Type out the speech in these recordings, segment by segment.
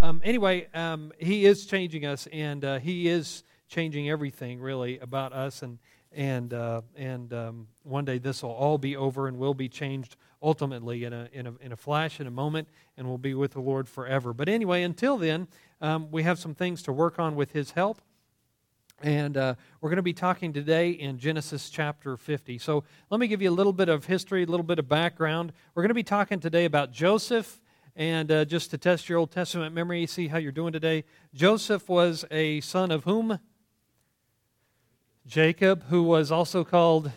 um, anyway, um, He is changing us, and uh, He is changing everything really about us. And and uh, and um, one day this will all be over, and we'll be changed ultimately in a in a in a flash, in a moment, and we'll be with the Lord forever. But anyway, until then, um, we have some things to work on with His help. And uh, we're going to be talking today in Genesis chapter 50. So let me give you a little bit of history, a little bit of background. We're going to be talking today about Joseph. And uh, just to test your Old Testament memory, see how you're doing today. Joseph was a son of whom? Jacob, who was also called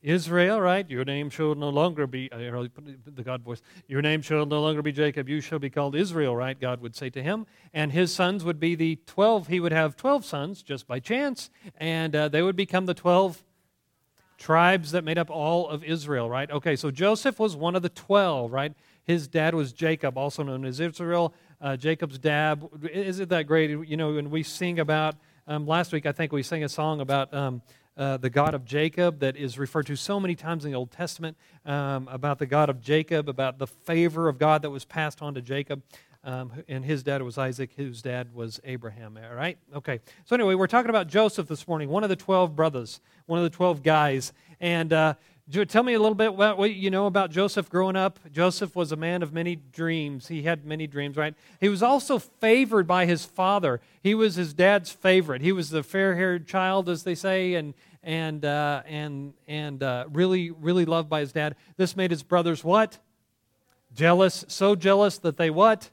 Israel, right? Your name shall no longer be, the God voice, your name shall no longer be Jacob, you shall be called Israel, right? God would say to him. And his sons would be the 12, he would have 12 sons just by chance, and uh, they would become the 12 tribes that made up all of Israel, right? Okay, so Joseph was one of the 12, right? His dad was Jacob, also known as Israel. Uh, Jacob's dad, isn't that great? You know, when we sing about, um, last week I think we sang a song about. Um, uh, the God of Jacob that is referred to so many times in the Old Testament um, about the God of Jacob, about the favor of God that was passed on to Jacob. Um, and his dad was Isaac, whose dad was Abraham. All right? Okay. So, anyway, we're talking about Joseph this morning, one of the 12 brothers, one of the 12 guys. And uh, tell me a little bit about what you know about Joseph growing up. Joseph was a man of many dreams. He had many dreams, right? He was also favored by his father. He was his dad's favorite. He was the fair haired child, as they say, and, and, uh, and, and uh, really, really loved by his dad. This made his brothers what? Jealous. So jealous that they what?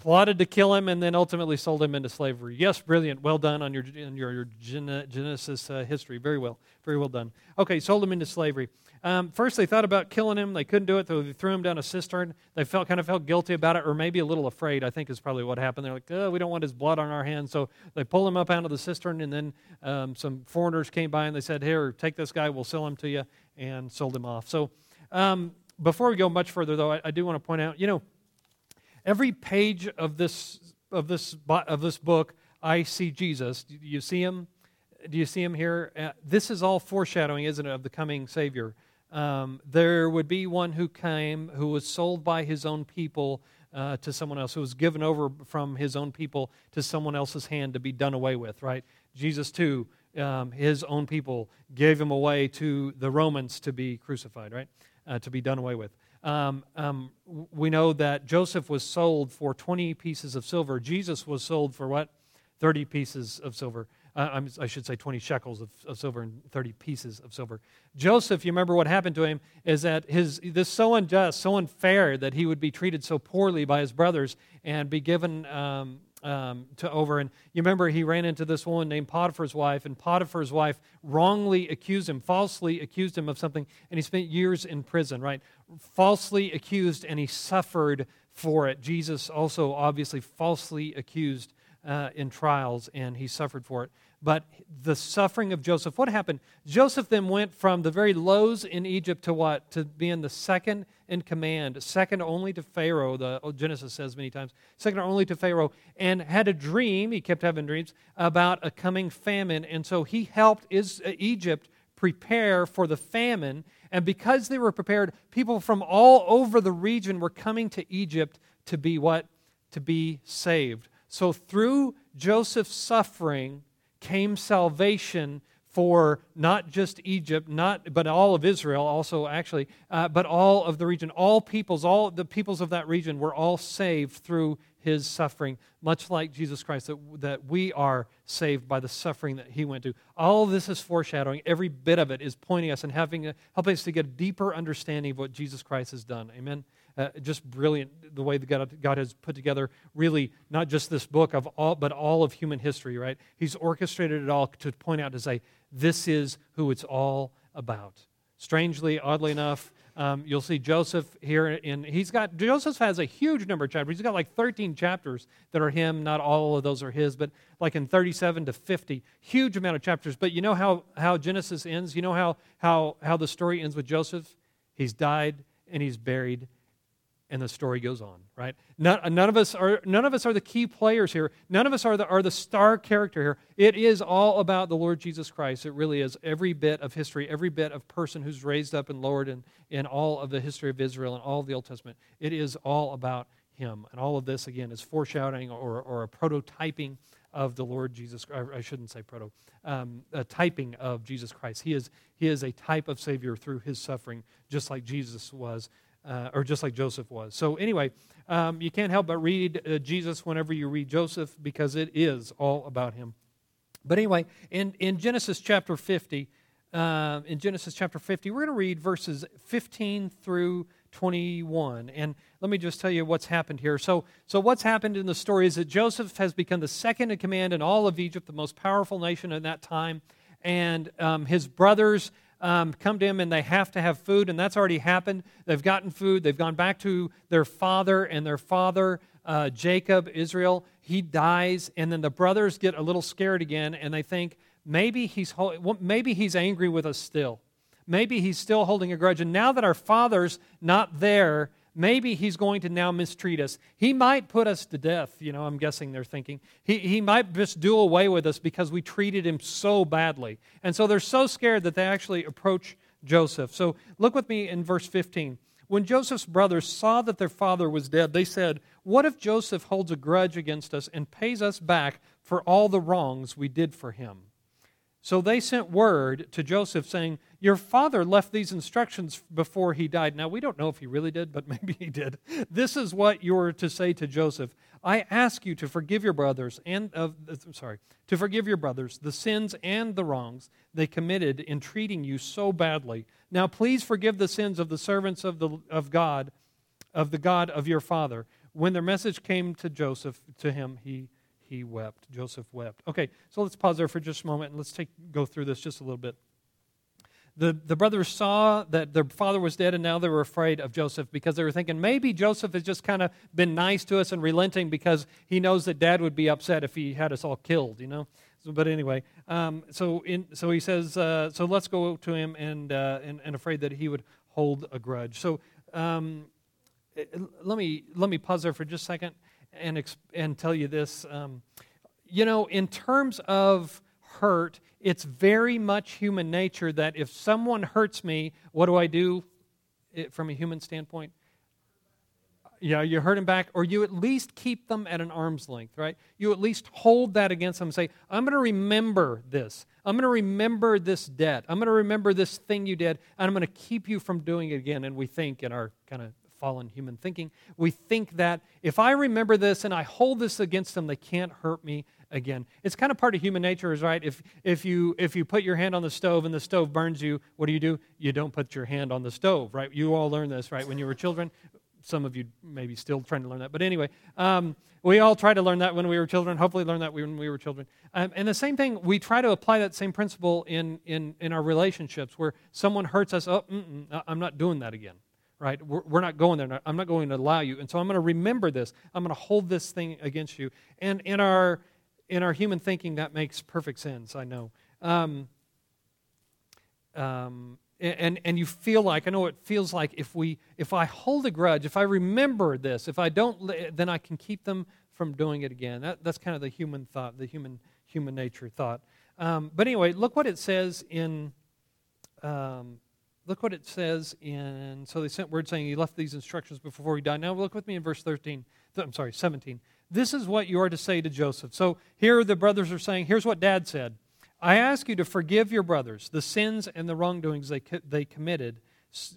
Plotted to kill him and then ultimately sold him into slavery. Yes, brilliant. Well done on your, on your, your Genesis uh, history. Very well. Very well done. Okay, sold him into slavery. Um, first, they thought about killing him. They couldn't do it, so they threw him down a cistern. They felt kind of felt guilty about it, or maybe a little afraid. I think is probably what happened. They're like, oh, we don't want his blood on our hands, so they pulled him up out of the cistern. And then um, some foreigners came by and they said, "Here, take this guy. We'll sell him to you," and sold him off. So, um, before we go much further, though, I, I do want to point out, you know, every page of this of this of this book, I see Jesus. Do you see him? Do you see him here? Uh, this is all foreshadowing, isn't it, of the coming Savior? um, there would be one who came who was sold by his own people uh, to someone else, who was given over from his own people to someone else's hand to be done away with, right? Jesus, too, um, his own people gave him away to the Romans to be crucified, right? Uh, to be done away with. Um, um, we know that Joseph was sold for 20 pieces of silver. Jesus was sold for what? 30 pieces of silver uh, I should say 20 shekels of, of, silver and 30 pieces of silver. Joseph, you remember what happened to him is that his this so unjust, so unfair that he would be treated so poorly by his brothers and be given um, um, to over. And you remember he ran into this woman named Potiphar's wife, and Potiphar's wife wrongly accused him, falsely accused him of something, and he spent years in prison, right? Falsely accused, and he suffered for it. Jesus also obviously falsely accused uh, in trials, and he suffered for it. But the suffering of Joseph, what happened? Joseph then went from the very lows in Egypt to what? To being the second in command, second only to Pharaoh, the Genesis says many times, second only to Pharaoh, and had a dream, he kept having dreams, about a coming famine. And so he helped is, uh, Egypt prepare for the famine. And because they were prepared, people from all over the region were coming to Egypt to be what? To be saved. So through Joseph's suffering came salvation for not just Egypt, not but all of Israel, also actually, uh, but all of the region. All peoples, all the peoples of that region were all saved through his suffering, much like Jesus Christ, that, that we are saved by the suffering that he went through. All this is foreshadowing. Every bit of it is pointing us and having helping us to get a deeper understanding of what Jesus Christ has done. Amen. Uh, just brilliant the way that God, God has put together really not just this book of all but all of human history right? He's orchestrated it all to point out to say this is who it's all about. Strangely oddly enough um, you'll see joseph here in he's got joseph has a huge number of chapters. He's got like 13 chapters that are him. Not all of those are his but like in 37 to 50 huge amount of chapters. But you know how, how genesis ends? You know how, how, how the story ends with joseph? He's died and he's buried and the story goes on right? None, none, of us are none of us are the key players here. None of us are the, are the star character here. It is all about the lord jesus christ. It really is every bit of history every bit of person who's raised up and lowered in, in all of the history of israel and all of the old testament. It is all about him. And all of this, again, is foreshadowing or, or a prototyping of the Lord Jesus I shouldn't say proto, um, a typing of Jesus Christ. He is, he is a type of Savior through his suffering, just like Jesus was, uh, or just like Joseph was. So, anyway, um, you can't help but read uh, Jesus whenever you read Joseph because it is all about him. But anyway, in, in Genesis chapter 50, uh, in Genesis chapter 50, we're going to read verses 15 through 21. And let me just tell you what's happened here. So, so what's happened in the story is that Joseph has become the second in command in all of Egypt, the most powerful nation in that time. And um, his brothers um, come to him and they have to have food, and that's already happened. They've gotten food. They've gone back to their father, and their father, uh, Jacob, Israel, he dies. And then the brothers get a little scared again, and they think maybe he's, maybe he's angry with us still maybe he's still holding a grudge. And now that our father's not there, maybe he's going to now mistreat us. He might put us to death, you know, I'm guessing they're thinking. He, he might just do away with us because we treated him so badly. And so they're so scared that they actually approach Joseph. So look with me in verse 15. When Joseph's brothers saw that their father was dead, they said, What if Joseph holds a grudge against us and pays us back for all the wrongs we did for him? So they sent word to Joseph saying, Your father left these instructions before he died. Now, we don't know if he really did, but maybe he did. This is what you're to say to Joseph I ask you to forgive your brothers and, uh, sorry, to forgive your brothers the sins and the wrongs they committed in treating you so badly. Now, please forgive the sins of the servants of, the, of God, of the God of your father. When their message came to Joseph, to him, he he wept. Joseph wept. Okay, so let's pause there for just a moment and let's take, go through this just a little bit. The, the brothers saw that their father was dead and now they were afraid of Joseph because they were thinking maybe Joseph has just kind of been nice to us and relenting because he knows that dad would be upset if he had us all killed, you know? So, but anyway, um, so, in, so he says, uh, so let's go to him and, uh, and, and afraid that he would hold a grudge. So um, let, me, let me pause there for just a second and, and tell you this. Um, you know, in terms of hurt, it's very much human nature that if someone hurts me, what do I do it, from a human standpoint? Yeah, you hurt them back, or you at least keep them at an arm's length, right? You at least hold that against them and say, I'm going to remember this. I'm going to remember this debt. I'm going to remember this thing you did, and I'm going to keep you from doing it again. And we think in our kind of fallen human thinking. We think that if I remember this and I hold this against them, they can't hurt me again. It's kind of part of human nature, is right? If if you if you put your hand on the stove and the stove burns you, what do you do? You don't put your hand on the stove, right? You all learned this, right? When you were children. Some of you maybe still trying to learn that, but anyway, um, we all try to learn that when we were children. Hopefully, learn that when we were children. Um, and the same thing, we try to apply that same principle in in in our relationships, where someone hurts us. Oh, I'm not doing that again right? We're, we're not going there. I'm not going to allow you. And so I'm going to remember this. I'm going to hold this thing against you. And in our, in our human thinking, that makes perfect sense, I know. Um, um, and, and you feel like, I know it feels like if, we, if I hold a grudge, if I remember this, if I don't, then I can keep them from doing it again. That, that's kind of the human thought, the human, human nature thought. Um, but anyway, look what it says in um, Look what it says in. So they sent word saying he left these instructions before he died. Now look with me in verse 13. I'm sorry, 17. This is what you are to say to Joseph. So here the brothers are saying, here's what dad said I ask you to forgive your brothers the sins and the wrongdoings they, they committed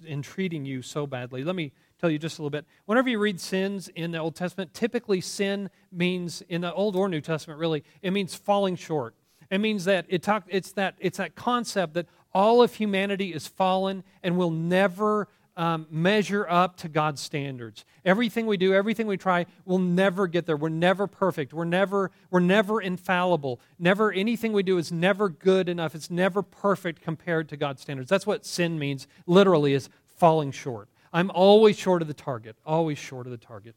in treating you so badly. Let me tell you just a little bit. Whenever you read sins in the Old Testament, typically sin means, in the Old or New Testament really, it means falling short. It means that it talk, it's, that, it's that concept that all of humanity is fallen and will never um, measure up to God's standards. Everything we do, everything we try, will never get there. We're never perfect. We're never, we're never infallible. Never anything we do is never good enough. It's never perfect compared to God's standards. That's what sin means, literally, is falling short. I'm always short of the target, always short of the target.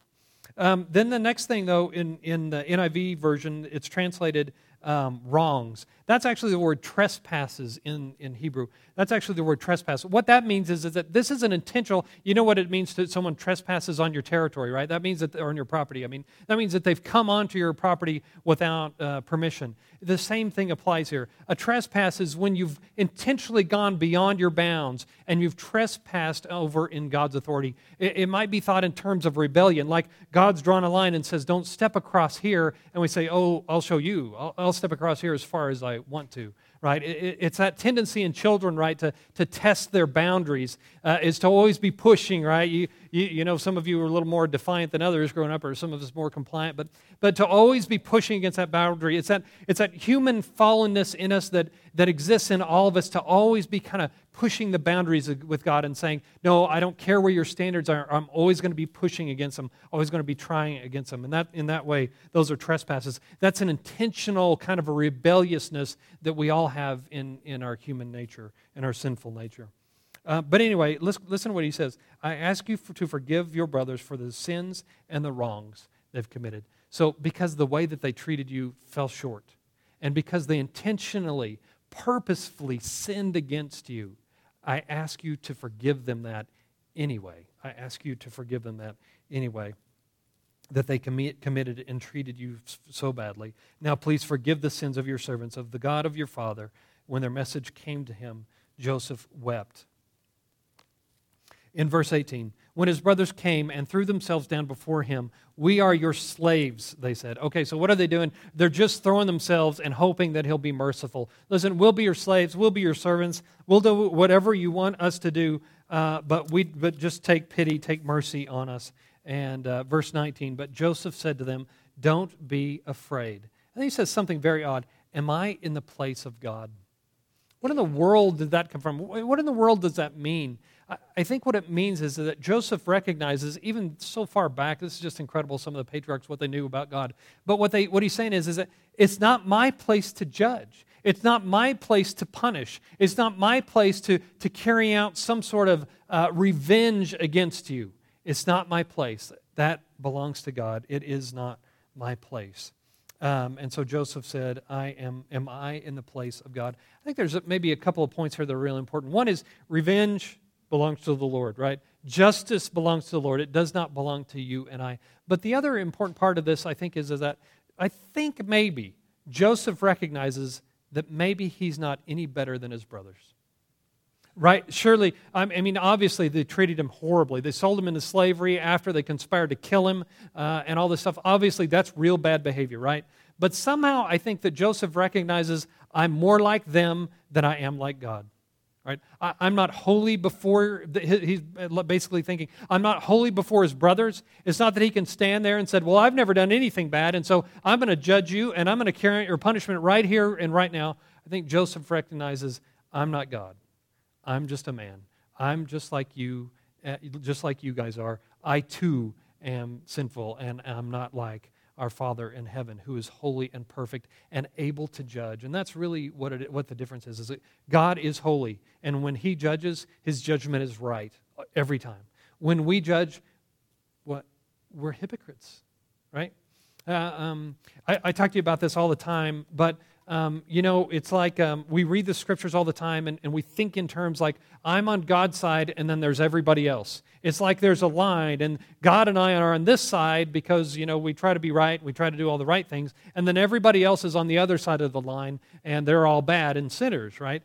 Um, then the next thing, though, in, in the NIV version, it's translated um, wrongs. That's actually the word trespasses in, in Hebrew. That's actually the word trespass. What that means is, is that this is an intentional, you know what it means to someone trespasses on your territory, right? That means that they're on your property. I mean, that means that they've come onto your property without uh, permission. The same thing applies here. A trespass is when you've intentionally gone beyond your bounds and you've trespassed over in God's authority. It, it might be thought in terms of rebellion, like God's drawn a line and says, don't step across here. And we say, oh, I'll show you. I'll, I'll step across here as far as I want to right? it's that tendency in children, right, to, to test their boundaries, uh, is to always be pushing, right? You, you, you know, some of you are a little more defiant than others growing up, or some of us more compliant, but, but to always be pushing against that boundary. It's that, it's that human fallenness in us that, that exists in all of us to always be kind of pushing the boundaries with God and saying, No, I don't care where your standards are. I'm always going to be pushing against them, always going to be trying against them. And that, in that way, those are trespasses. That's an intentional kind of a rebelliousness that we all have in, in our human nature, in our sinful nature. Uh, but anyway, listen, listen to what he says. I ask you for, to forgive your brothers for the sins and the wrongs they've committed. So, because the way that they treated you fell short, and because they intentionally, purposefully sinned against you, I ask you to forgive them that anyway. I ask you to forgive them that anyway. That they commit, committed and treated you so badly. Now, please forgive the sins of your servants, of the God of your father. When their message came to him, Joseph wept. In verse 18, when his brothers came and threw themselves down before him, We are your slaves, they said. Okay, so what are they doing? They're just throwing themselves and hoping that he'll be merciful. Listen, we'll be your slaves, we'll be your servants, we'll do whatever you want us to do, uh, but, we, but just take pity, take mercy on us. And uh, verse 19, but Joseph said to them, Don't be afraid. And he says something very odd Am I in the place of God? What in the world did that come from? What in the world does that mean? I think what it means is that Joseph recognizes, even so far back, this is just incredible, some of the patriarchs, what they knew about God. But what, they, what he's saying is, is that it's not my place to judge. It's not my place to punish. It's not my place to, to carry out some sort of uh, revenge against you. It's not my place. That belongs to God. It is not my place. Um, and so Joseph said, I am, am I in the place of God? I think there's maybe a couple of points here that are really important. One is revenge belongs to the Lord, right? Justice belongs to the Lord. It does not belong to you and I. But the other important part of this, I think, is, is that I think maybe Joseph recognizes that maybe he's not any better than his brothers. Right? Surely, I mean, obviously, they treated him horribly. They sold him into slavery after they conspired to kill him uh, and all this stuff. Obviously, that's real bad behavior, right? But somehow, I think that Joseph recognizes I'm more like them than I am like God. Right? I, am not holy before, the, he's basically thinking, I'm not holy before his brothers. It's not that he can stand there and said, Well, I've never done anything bad, and so I'm going to judge you and I'm going to carry your punishment right here and right now. I think Joseph recognizes, I'm not God. I'm just a man. I'm just like you, eh, just like you guys are. I too am sinful and I'm not like our Father in heaven, who is holy and perfect and able to judge. And that's really what, it, what the difference is, is that God is holy. And when he judges, his judgment is right every time. When we judge, what? We're hypocrites, right? Uh, um, I, I talk to you about this all the time, but um, you know, it's like um, we read the scriptures all the time and, and we think in terms like, I'm on God's side and then there's everybody else. It's like there's a line and God and I are on this side because, you know, we try to be right, we try to do all the right things, and then everybody else is on the other side of the line and they're all bad and sinners, right?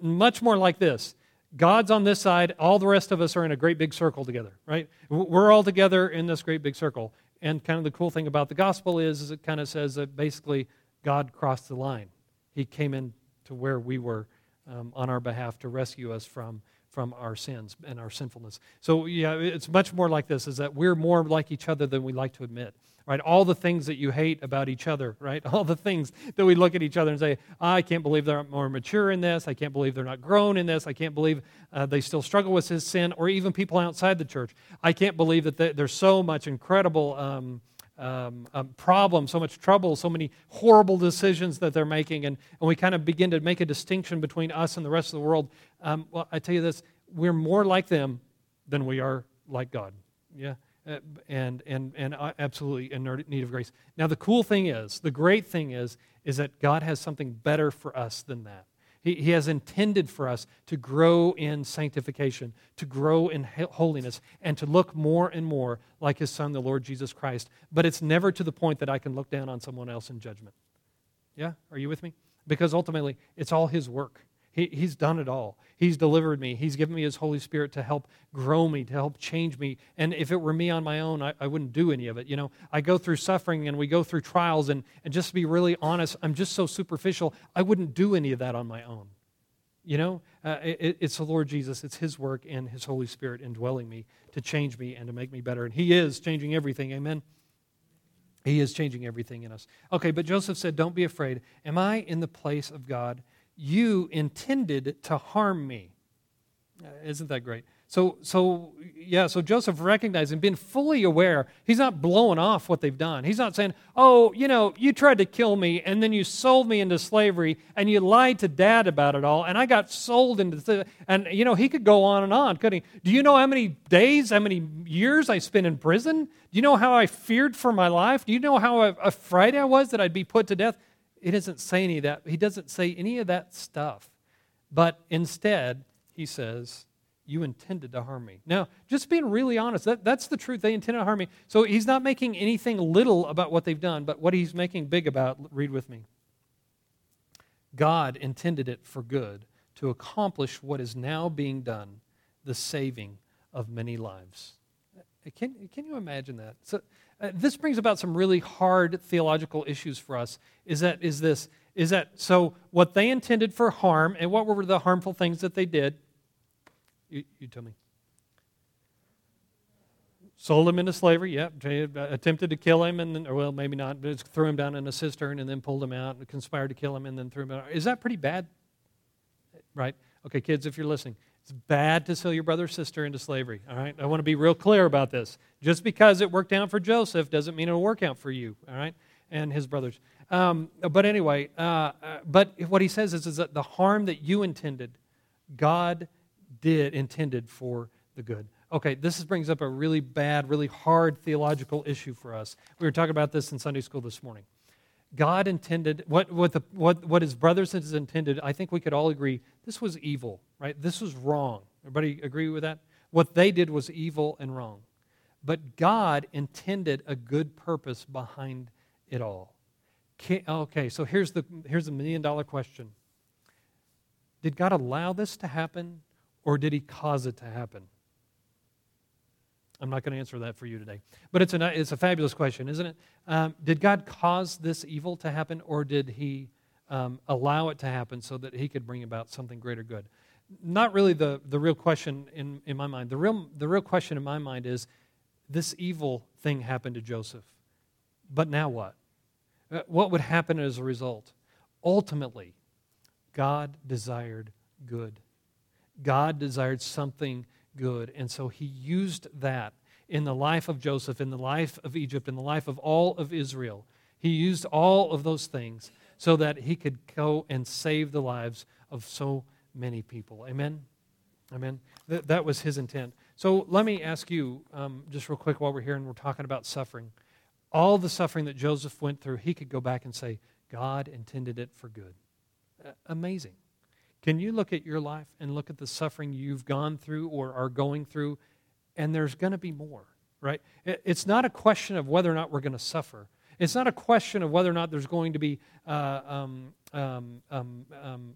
Much more like this. God's on this side, all the rest of us are in a great big circle together, right? We're all together in this great big circle. And kind of the cool thing about the gospel is, is it kind of says that basically God crossed the line. He came in to where we were um, on our behalf to rescue us from, from our sins and our sinfulness. So, yeah, it's much more like this is that we're more like each other than we like to admit. Right? All the things that you hate about each other, right? All the things that we look at each other and say, I can't believe they're more mature in this. I can't believe they're not grown in this. I can't believe uh, they still struggle with this sin, or even people outside the church. I can't believe that they, there's so much incredible. Um, um, um, problem, so much trouble, so many horrible decisions that they're making, and, and we kind of begin to make a distinction between us and the rest of the world. Um, well, I tell you this we're more like them than we are like God. Yeah? uh, and, and, and absolutely in need of grace. Now, the cool thing is, the great thing is, is that God has something better for us than that. He, he has intended for us to grow in sanctification, to grow in holiness, and to look more and more like His Son, the Lord Jesus Christ. But it's never to the point that I can look down on someone else in judgment. Yeah? Are you with me? Because ultimately, it's all His work. He, he's done it all. He's delivered me. He's given me His Holy Spirit to help grow me, to help change me. And if it were me on my own, I, I wouldn't do any of it. You know, I go through suffering and we go through trials, and, and just to be really honest, I'm just so superficial, I wouldn't do any of that on my own. You know, uh, it, it's the Lord Jesus, it's His work and His Holy Spirit indwelling me to change me and to make me better. And He is changing everything. Amen. He is changing everything in us. Okay, but Joseph said, Don't be afraid. Am I in the place of God? You intended to harm me. Uh, isn't that great? So, so yeah, so Joseph recognized and being fully aware, he's not blowing off what they've done. He's not saying, oh, you know, you tried to kill me and then you sold me into slavery and you lied to dad about it all and I got sold into, and, you know, he could go on and on, couldn't he? Do you know how many days, how many years I spent in prison? Do you know how I feared for my life? Do you know how afraid I was that I'd be put to death? He doesn't say any of that. He doesn't say any of that stuff. But instead, he says, You intended to harm me. Now, just being really honest, that, that's the truth. They intended to harm me. So he's not making anything little about what they've done, but what he's making big about, read with me. God intended it for good to accomplish what is now being done, the saving of many lives. Can, can you imagine that? So, uh, this brings about some really hard theological issues for us. Is that is this is that so? What they intended for harm, and what were the harmful things that they did? You, you tell me. Sold him into slavery. Yep. Uh, attempted to kill him, and then, or well, maybe not, but threw him down in a cistern and then pulled him out, and conspired to kill him, and then threw him out. Is that pretty bad? Right. Okay, kids, if you're listening, it's bad to sell your brother or sister into slavery. All right? I want to be real clear about this. Just because it worked out for Joseph doesn't mean it'll work out for you. All right? And his brothers. Um, but anyway, uh, uh, but what he says is, is that the harm that you intended, God did intended for the good. Okay, this brings up a really bad, really hard theological issue for us. We were talking about this in Sunday school this morning. God intended, what, what, the, what, what his brothers has intended, I think we could all agree, this was evil, right? This was wrong. Everybody agree with that? What they did was evil and wrong. But God intended a good purpose behind it all. Okay, so here's the, here's the million dollar question Did God allow this to happen, or did he cause it to happen? I'm not going to answer that for you today. But it's a, it's a fabulous question, isn't it? Um, did God cause this evil to happen, or did He um, allow it to happen so that He could bring about something greater good? Not really the, the real question in, in my mind. The real, the real question in my mind is this evil thing happened to Joseph. But now what? Uh, what would happen as a result? Ultimately, God desired good. God desired something good. And so he used that in the life of Joseph, in the life of Egypt, in the life of all of Israel. He used all of those things so that he could go and save the lives of so many people. Amen? Amen. Th- that was his intent. So let me ask you, um, just real quick while we're here and we're talking about suffering. All the suffering that Joseph went through, he could go back and say, God intended it for good. Uh, amazing. Can you look at your life and look at the suffering you've gone through or are going through, and there's going to be more, right? It's not a question of whether or not we're going to suffer. It's not a question of whether or not there's going to be, uh, um, um, um, um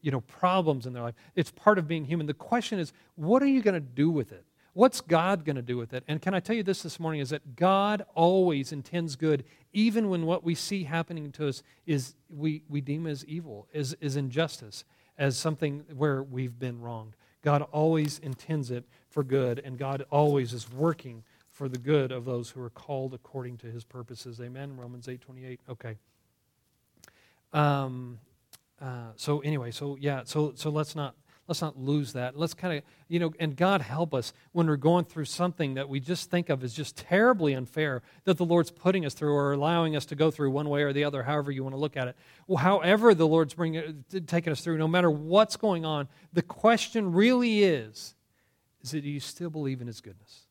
you know, problems in their life. It's part of being human. The question is, what are you going to do with it? What's God going to do with it? And can I tell you this this morning is that God always intends good, even when what we see happening to us is we, we deem as evil, is, is injustice as something where we've been wronged. God always intends it for good, and God always is working for the good of those who are called according to his purposes. Amen. Romans 8 28. Okay. Um, uh, so anyway, so yeah, so so let's not Let's not lose that. Let's kind of, you know, and God help us when we're going through something that we just think of as just terribly unfair that the Lord's putting us through or allowing us to go through one way or the other, however you want to look at it. Well, however the Lord's bringing, uh, taking us through, no matter what's going on, the question really is, is that do you still believe in His goodness?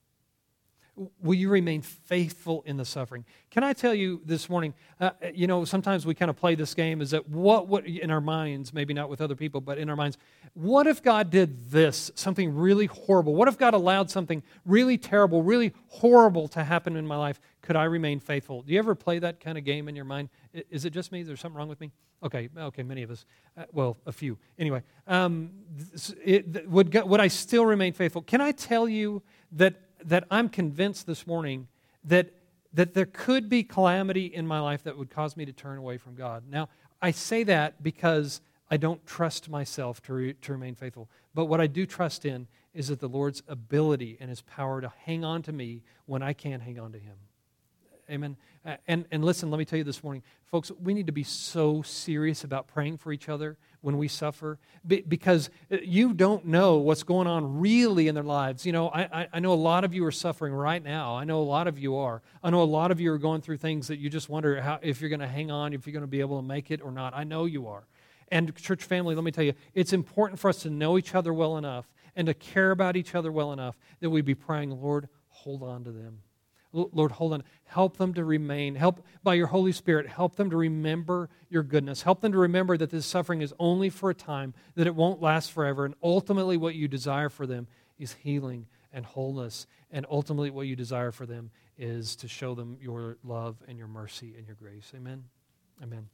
Will you remain faithful in the suffering? Can I tell you this morning, uh, you know, sometimes we kind of play this game is that what, what, in our minds, maybe not with other people, but in our minds, what if God did this, something really horrible? What if God allowed something really terrible, really horrible to happen in my life? Could I remain faithful? Do you ever play that kind of game in your mind? Is it just me? Is there something wrong with me? Okay, okay, many of us. Uh, well, a few. Anyway, um, it, would, would I still remain faithful? Can I tell you that, that I'm convinced this morning that, that there could be calamity in my life that would cause me to turn away from God? Now, I say that because I don't trust myself to, re, to remain faithful. But what I do trust in is that the Lord's ability and his power to hang on to me when I can't hang on to him. Amen. Uh, and, and listen, let me tell you this morning, folks, we need to be so serious about praying for each other when we suffer because uh, you don't know what's going on really in their lives. You know, I, I know a lot of you are suffering right now. I know a lot of you are. I know a lot of you are going through things that you just wonder how, if you're going to hang on, if you're going to be able to make it or not. I know you are. And, church family, let me tell you, it's important for us to know each other well enough and to care about each other well enough that we be praying, Lord, hold on to them. Lord, hold on. Help them to remain. Help by your Holy Spirit, help them to remember your goodness. Help them to remember that this suffering is only for a time, that it won't last forever. And ultimately, what you desire for them is healing and wholeness. And ultimately, what you desire for them is to show them your love and your mercy and your grace. Amen. Amen.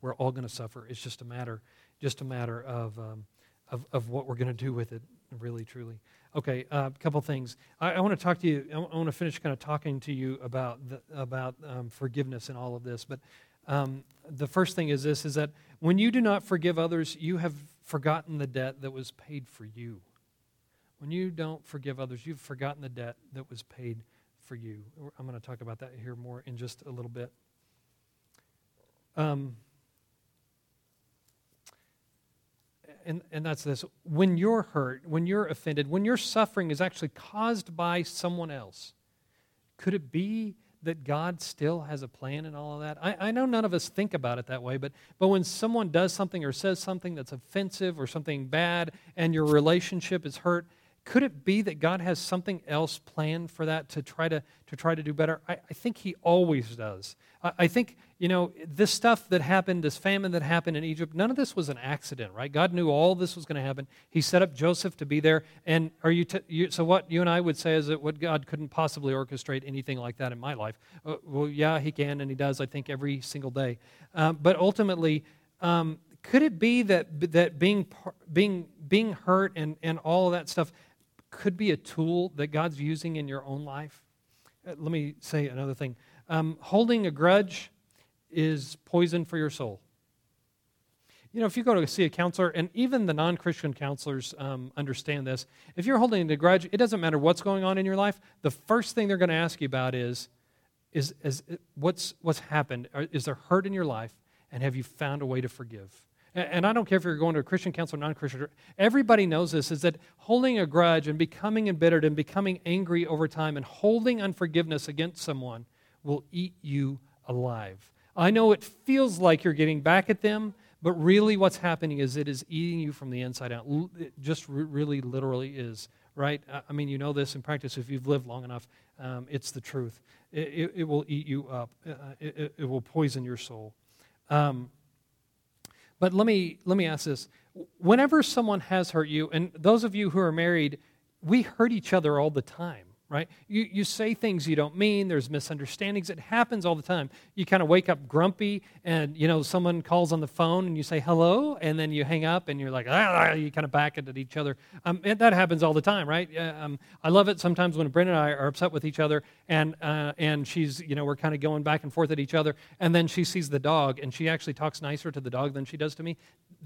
We're all going to suffer. It's just a matter, just a matter of, um, of, of what we're going to do with it, really, truly. Okay, a uh, couple things. I, I want to talk to you. I, want to finish kind of talking to you about the, about um, forgiveness and all of this. But um, the first thing is this: is that when you do not forgive others, you have forgotten the debt that was paid for you. When you don't forgive others, you've forgotten the debt that was paid for you. I'm going to talk about that here more in just a little bit. Um, and, and that's this when you're hurt, when you're offended, when your suffering is actually caused by someone else, could it be that God still has a plan in all of that? I, I know none of us think about it that way, but, but when someone does something or says something that's offensive or something bad and your relationship is hurt, could it be that God has something else planned for that to try to, to try to do better? I, I think He always does. I, I, think, you know, this stuff that happened, this famine that happened in Egypt, none of this was an accident, right? God knew all this was going to happen. He set up Joseph to be there. And are you, t- you, so what you and I would say is that what God couldn't possibly orchestrate anything like that in my life. Uh, well, yeah, He can, and He does, I think, every single day. Um, but ultimately, um, could it be that, that being, being, being hurt and, and all of that stuff, could be a tool that God's using in your own life. Uh, let me say another thing. Um, holding a grudge is poison for your soul. You know, if you go to see a counselor, and even the non Christian counselors um, understand this, if you're holding a grudge, it doesn't matter what's going on in your life. The first thing they're going to ask you about is, is, is what's, what's happened? Is there hurt in your life? And have you found a way to forgive? and I don't care if you're going to a Christian counselor, or non Christian, everybody knows this, is that holding a grudge and becoming embittered and becoming angry over time and holding unforgiveness against someone will eat you alive. I know it feels like you're getting back at them, but really what's happening is it is eating you from the inside out. It just really literally is, right? I mean, you know this in practice if you've lived long enough. Um, it's the truth. It, it, it, will eat you up, uh, it, it, will poison your soul. Um, but let me, let me ask this. Whenever someone has hurt you, and those of you who are married, we hurt each other all the time right? You, you say things you don't mean, there's misunderstandings. It happens all the time. You kind of wake up grumpy, and, you know, someone calls on the phone, and you say hello, and then you hang up, and you're like, ah, you kind of back it at each other. Um, that happens all the time, right? Um, I love it sometimes when Brenda and I are upset with each other, and, uh, and she's, you know, we're kind of going back and forth at each other, and then she sees the dog, and she actually talks nicer to the dog than she does to me.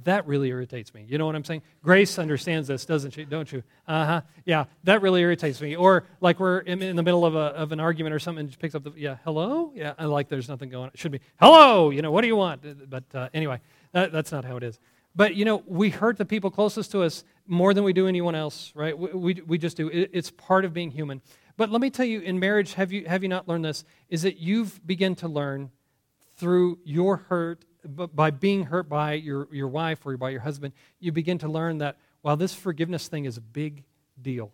That really irritates me. You know what I'm saying? Grace understands this, doesn't she? Don't you? Uh huh. Yeah, that really irritates me. Or like we're in, in the middle of, a, of an argument or something, and she picks up the, yeah, hello? Yeah, I like there's nothing going on. It should be, hello, you know, what do you want? But uh, anyway, that, that's not how it is. But, you know, we hurt the people closest to us more than we do anyone else, right? We, we, we just do. It, it's part of being human. But let me tell you, in marriage, have you, have you not learned this? Is that you've begun to learn through your hurt, by being hurt by your, your wife or by your husband, you begin to learn that, while this forgiveness thing is a big deal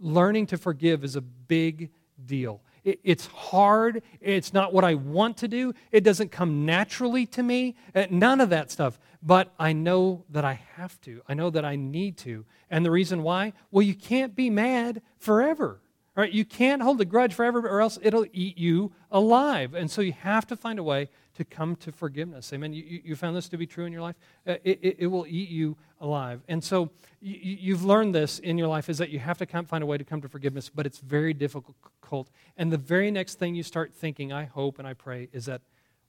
learning to forgive is a big deal. It's hard. It's not what I want to do. It doesn't come naturally to me. Uh, none of that stuff. But I know that I have to. I know that I need to. And the reason why? Well, you can't be mad forever. Right? You can't hold a grudge forever, or else it'll eat you alive. And so you have to find a way to come to forgiveness. Amen. You, you found this to be true in your life? Uh, it, it, it, will eat you alive. And so you, you've learned this in your life is that you have to come, find a way to come to forgiveness, but it's very difficult. And the very next thing you start thinking, I hope and I pray, is that,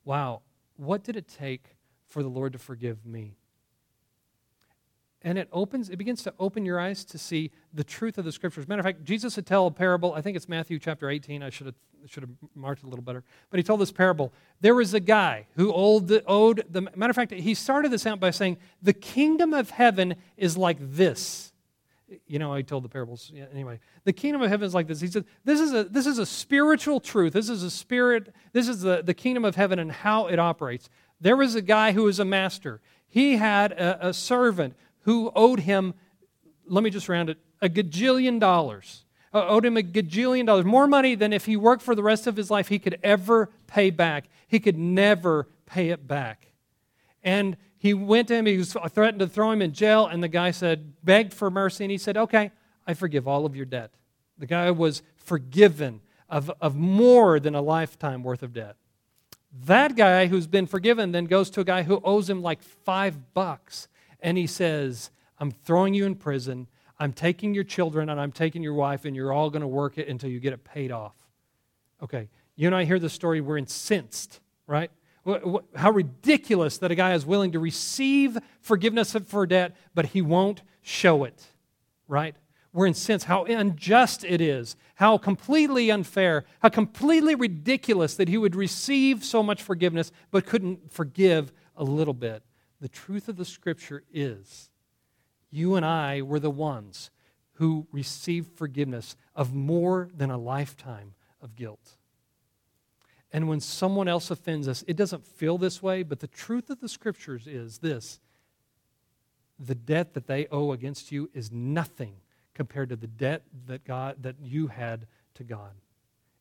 wow, what did it take for the Lord to forgive me? And it opens it begins to open your eyes to see the truth of the scriptures. Matter of fact jesus would tell a parable i think it's matthew chapter 18 i should have should have marked it a little better but he told this parable. There was a guy who owed the, owed the matter of fact he started this out by saying the kingdom of heaven is like this. You know i told the parables yeah, anyway. The kingdom of heaven is like this. He said this is a this is a spiritual truth. This is a spirit this is the, the kingdom of heaven and how it operates. There was a guy who was a master. He had a, a servant who owed him, let me just round it, a gajillion dollars. Uh, owed him a gajillion dollars, more money than if he worked for the rest of his life he could ever pay back. He could never pay it back. And he went to him, he was threatened to throw him in jail, and the guy said, begged for mercy, and he said, Okay, I forgive all of your debt. The guy was forgiven of, of more than a lifetime worth of debt. That guy who's been forgiven then goes to a guy who owes him like five bucks and he says, I'm throwing you in prison. I'm taking your children and I'm taking your wife, and you're all going to work it until you get it paid off. Okay, you and I hear the story, we're incensed, right? How ridiculous that a guy is willing to receive forgiveness for debt, but he won't show it, right? We're incensed. How unjust it is, how completely unfair, how completely ridiculous that he would receive so much forgiveness but couldn't forgive a little bit the truth of the scripture is you and I were the ones who received forgiveness of more than a lifetime of guilt. And when someone else offends us, it doesn't feel this way, but the truth of the scriptures is this the debt that they owe against you is nothing compared to the debt that God that you had to God.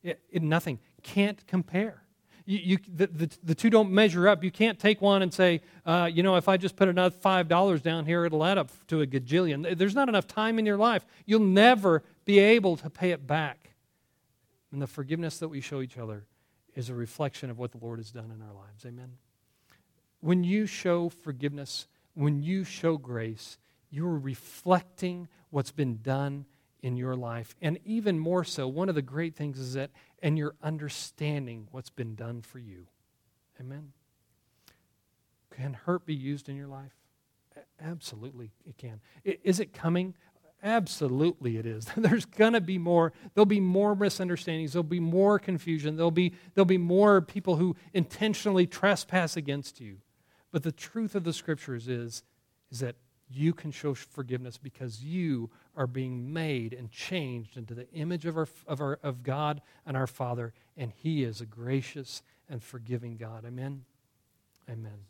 It, it nothing can't compare you, you, the, the, the, two don't measure up. You can't take one and say, uh, you know, if I just put another $5 down here, it'll add up to a gajillion. There's not enough time in your life. You'll never be able to pay it back. And the forgiveness that we show each other is a reflection of what the Lord has done in our lives. Amen. When you show forgiveness, when you show grace, you're reflecting what's been done in your life. And even more so, one of the great things is that, and you're understanding what's been done for you. Amen. Can hurt be used in your life? Absolutely, it can. Is it coming? Absolutely, it is. There's going to be more. There'll be more misunderstandings. There'll be more confusion. There'll be, there'll be more people who intentionally trespass against you. But the truth of the scriptures is, is that you can show forgiveness because you are being made and changed into the image of, our, of, our, of God and our Father, and He is a gracious and forgiving God. Amen? Amen.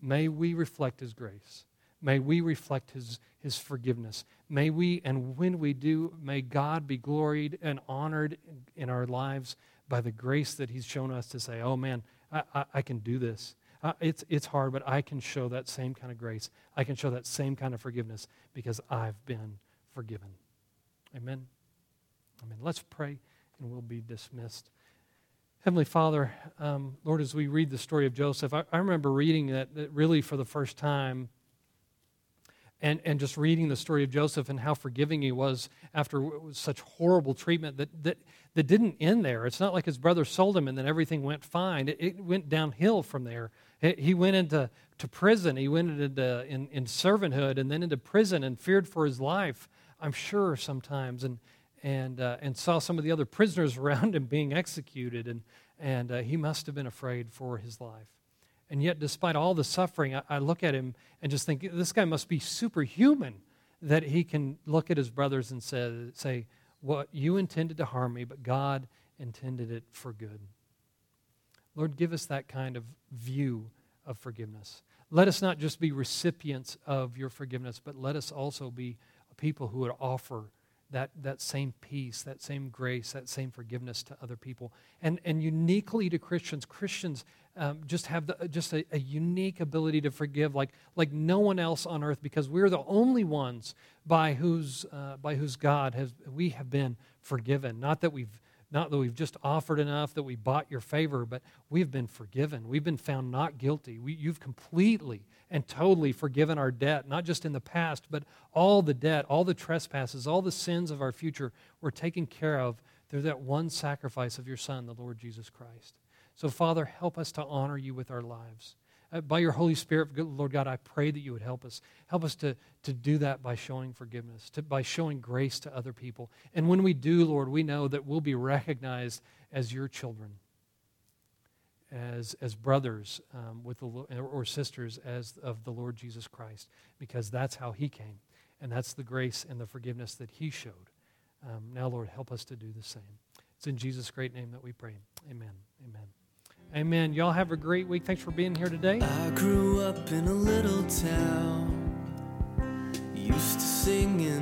May we reflect His grace. May we reflect His, His forgiveness. May we, and when we do, may God be gloried and honored in our lives by the grace that He's shown us to say, oh man, I, I, I can do this. Uh, it's, it's hard, but I can show that same kind of grace. I can show that same kind of forgiveness because I've been forgiven. Amen. Amen. Let's pray and we'll be dismissed. Heavenly Father, um, Lord, as we read the story of Joseph, I, I remember reading that, that, really for the first time and, and just reading the story of Joseph and how forgiving he was after such horrible treatment that, that, that didn't end there. It's not like his brother sold him and then everything went fine. It, it went downhill from there. He went into to prison. He went into in, in servanthood and then into prison and feared for his life. I'm sure sometimes and and uh, and saw some of the other prisoners around him being executed and and uh, he must have been afraid for his life. And yet, despite all the suffering, I, I look at him and just think this guy must be superhuman that he can look at his brothers and say, say, "What you intended to harm me, but God intended it for good." Lord, give us that kind of view of forgiveness. Let us not just be recipients of your forgiveness, but let us also be people who would offer that, that same peace, that same grace, that same forgiveness to other people. And, and uniquely to Christians, Christians um, just have the, just a, a, unique ability to forgive like, like no one else on earth because we're the only ones by whose, uh, by whose God has, we have been forgiven. Not that we've not that we've just offered enough that we bought your favor, but we've been forgiven. We've been found not guilty. We, you've completely and totally forgiven our debt, not just in the past, but all the debt, all the trespasses, all the sins of our future were taken care of through that one sacrifice of your Son, the Lord Jesus Christ. So, Father, help us to honor you with our lives. Uh, by your Holy Spirit, Lord God, I pray that you would help us. Help us to, to do that by showing forgiveness, to, by showing grace to other people. And when we do, Lord, we know that we'll be recognized as your children, as, as brothers um, with the, or sisters as of the Lord Jesus Christ, because that's how he came. And that's the grace and the forgiveness that he showed. Um, now, Lord, help us to do the same. It's in Jesus' great name that we pray. Amen. Amen. Amen. Y'all have a great week. Thanks for being here today. I grew up in a little town, used to sing in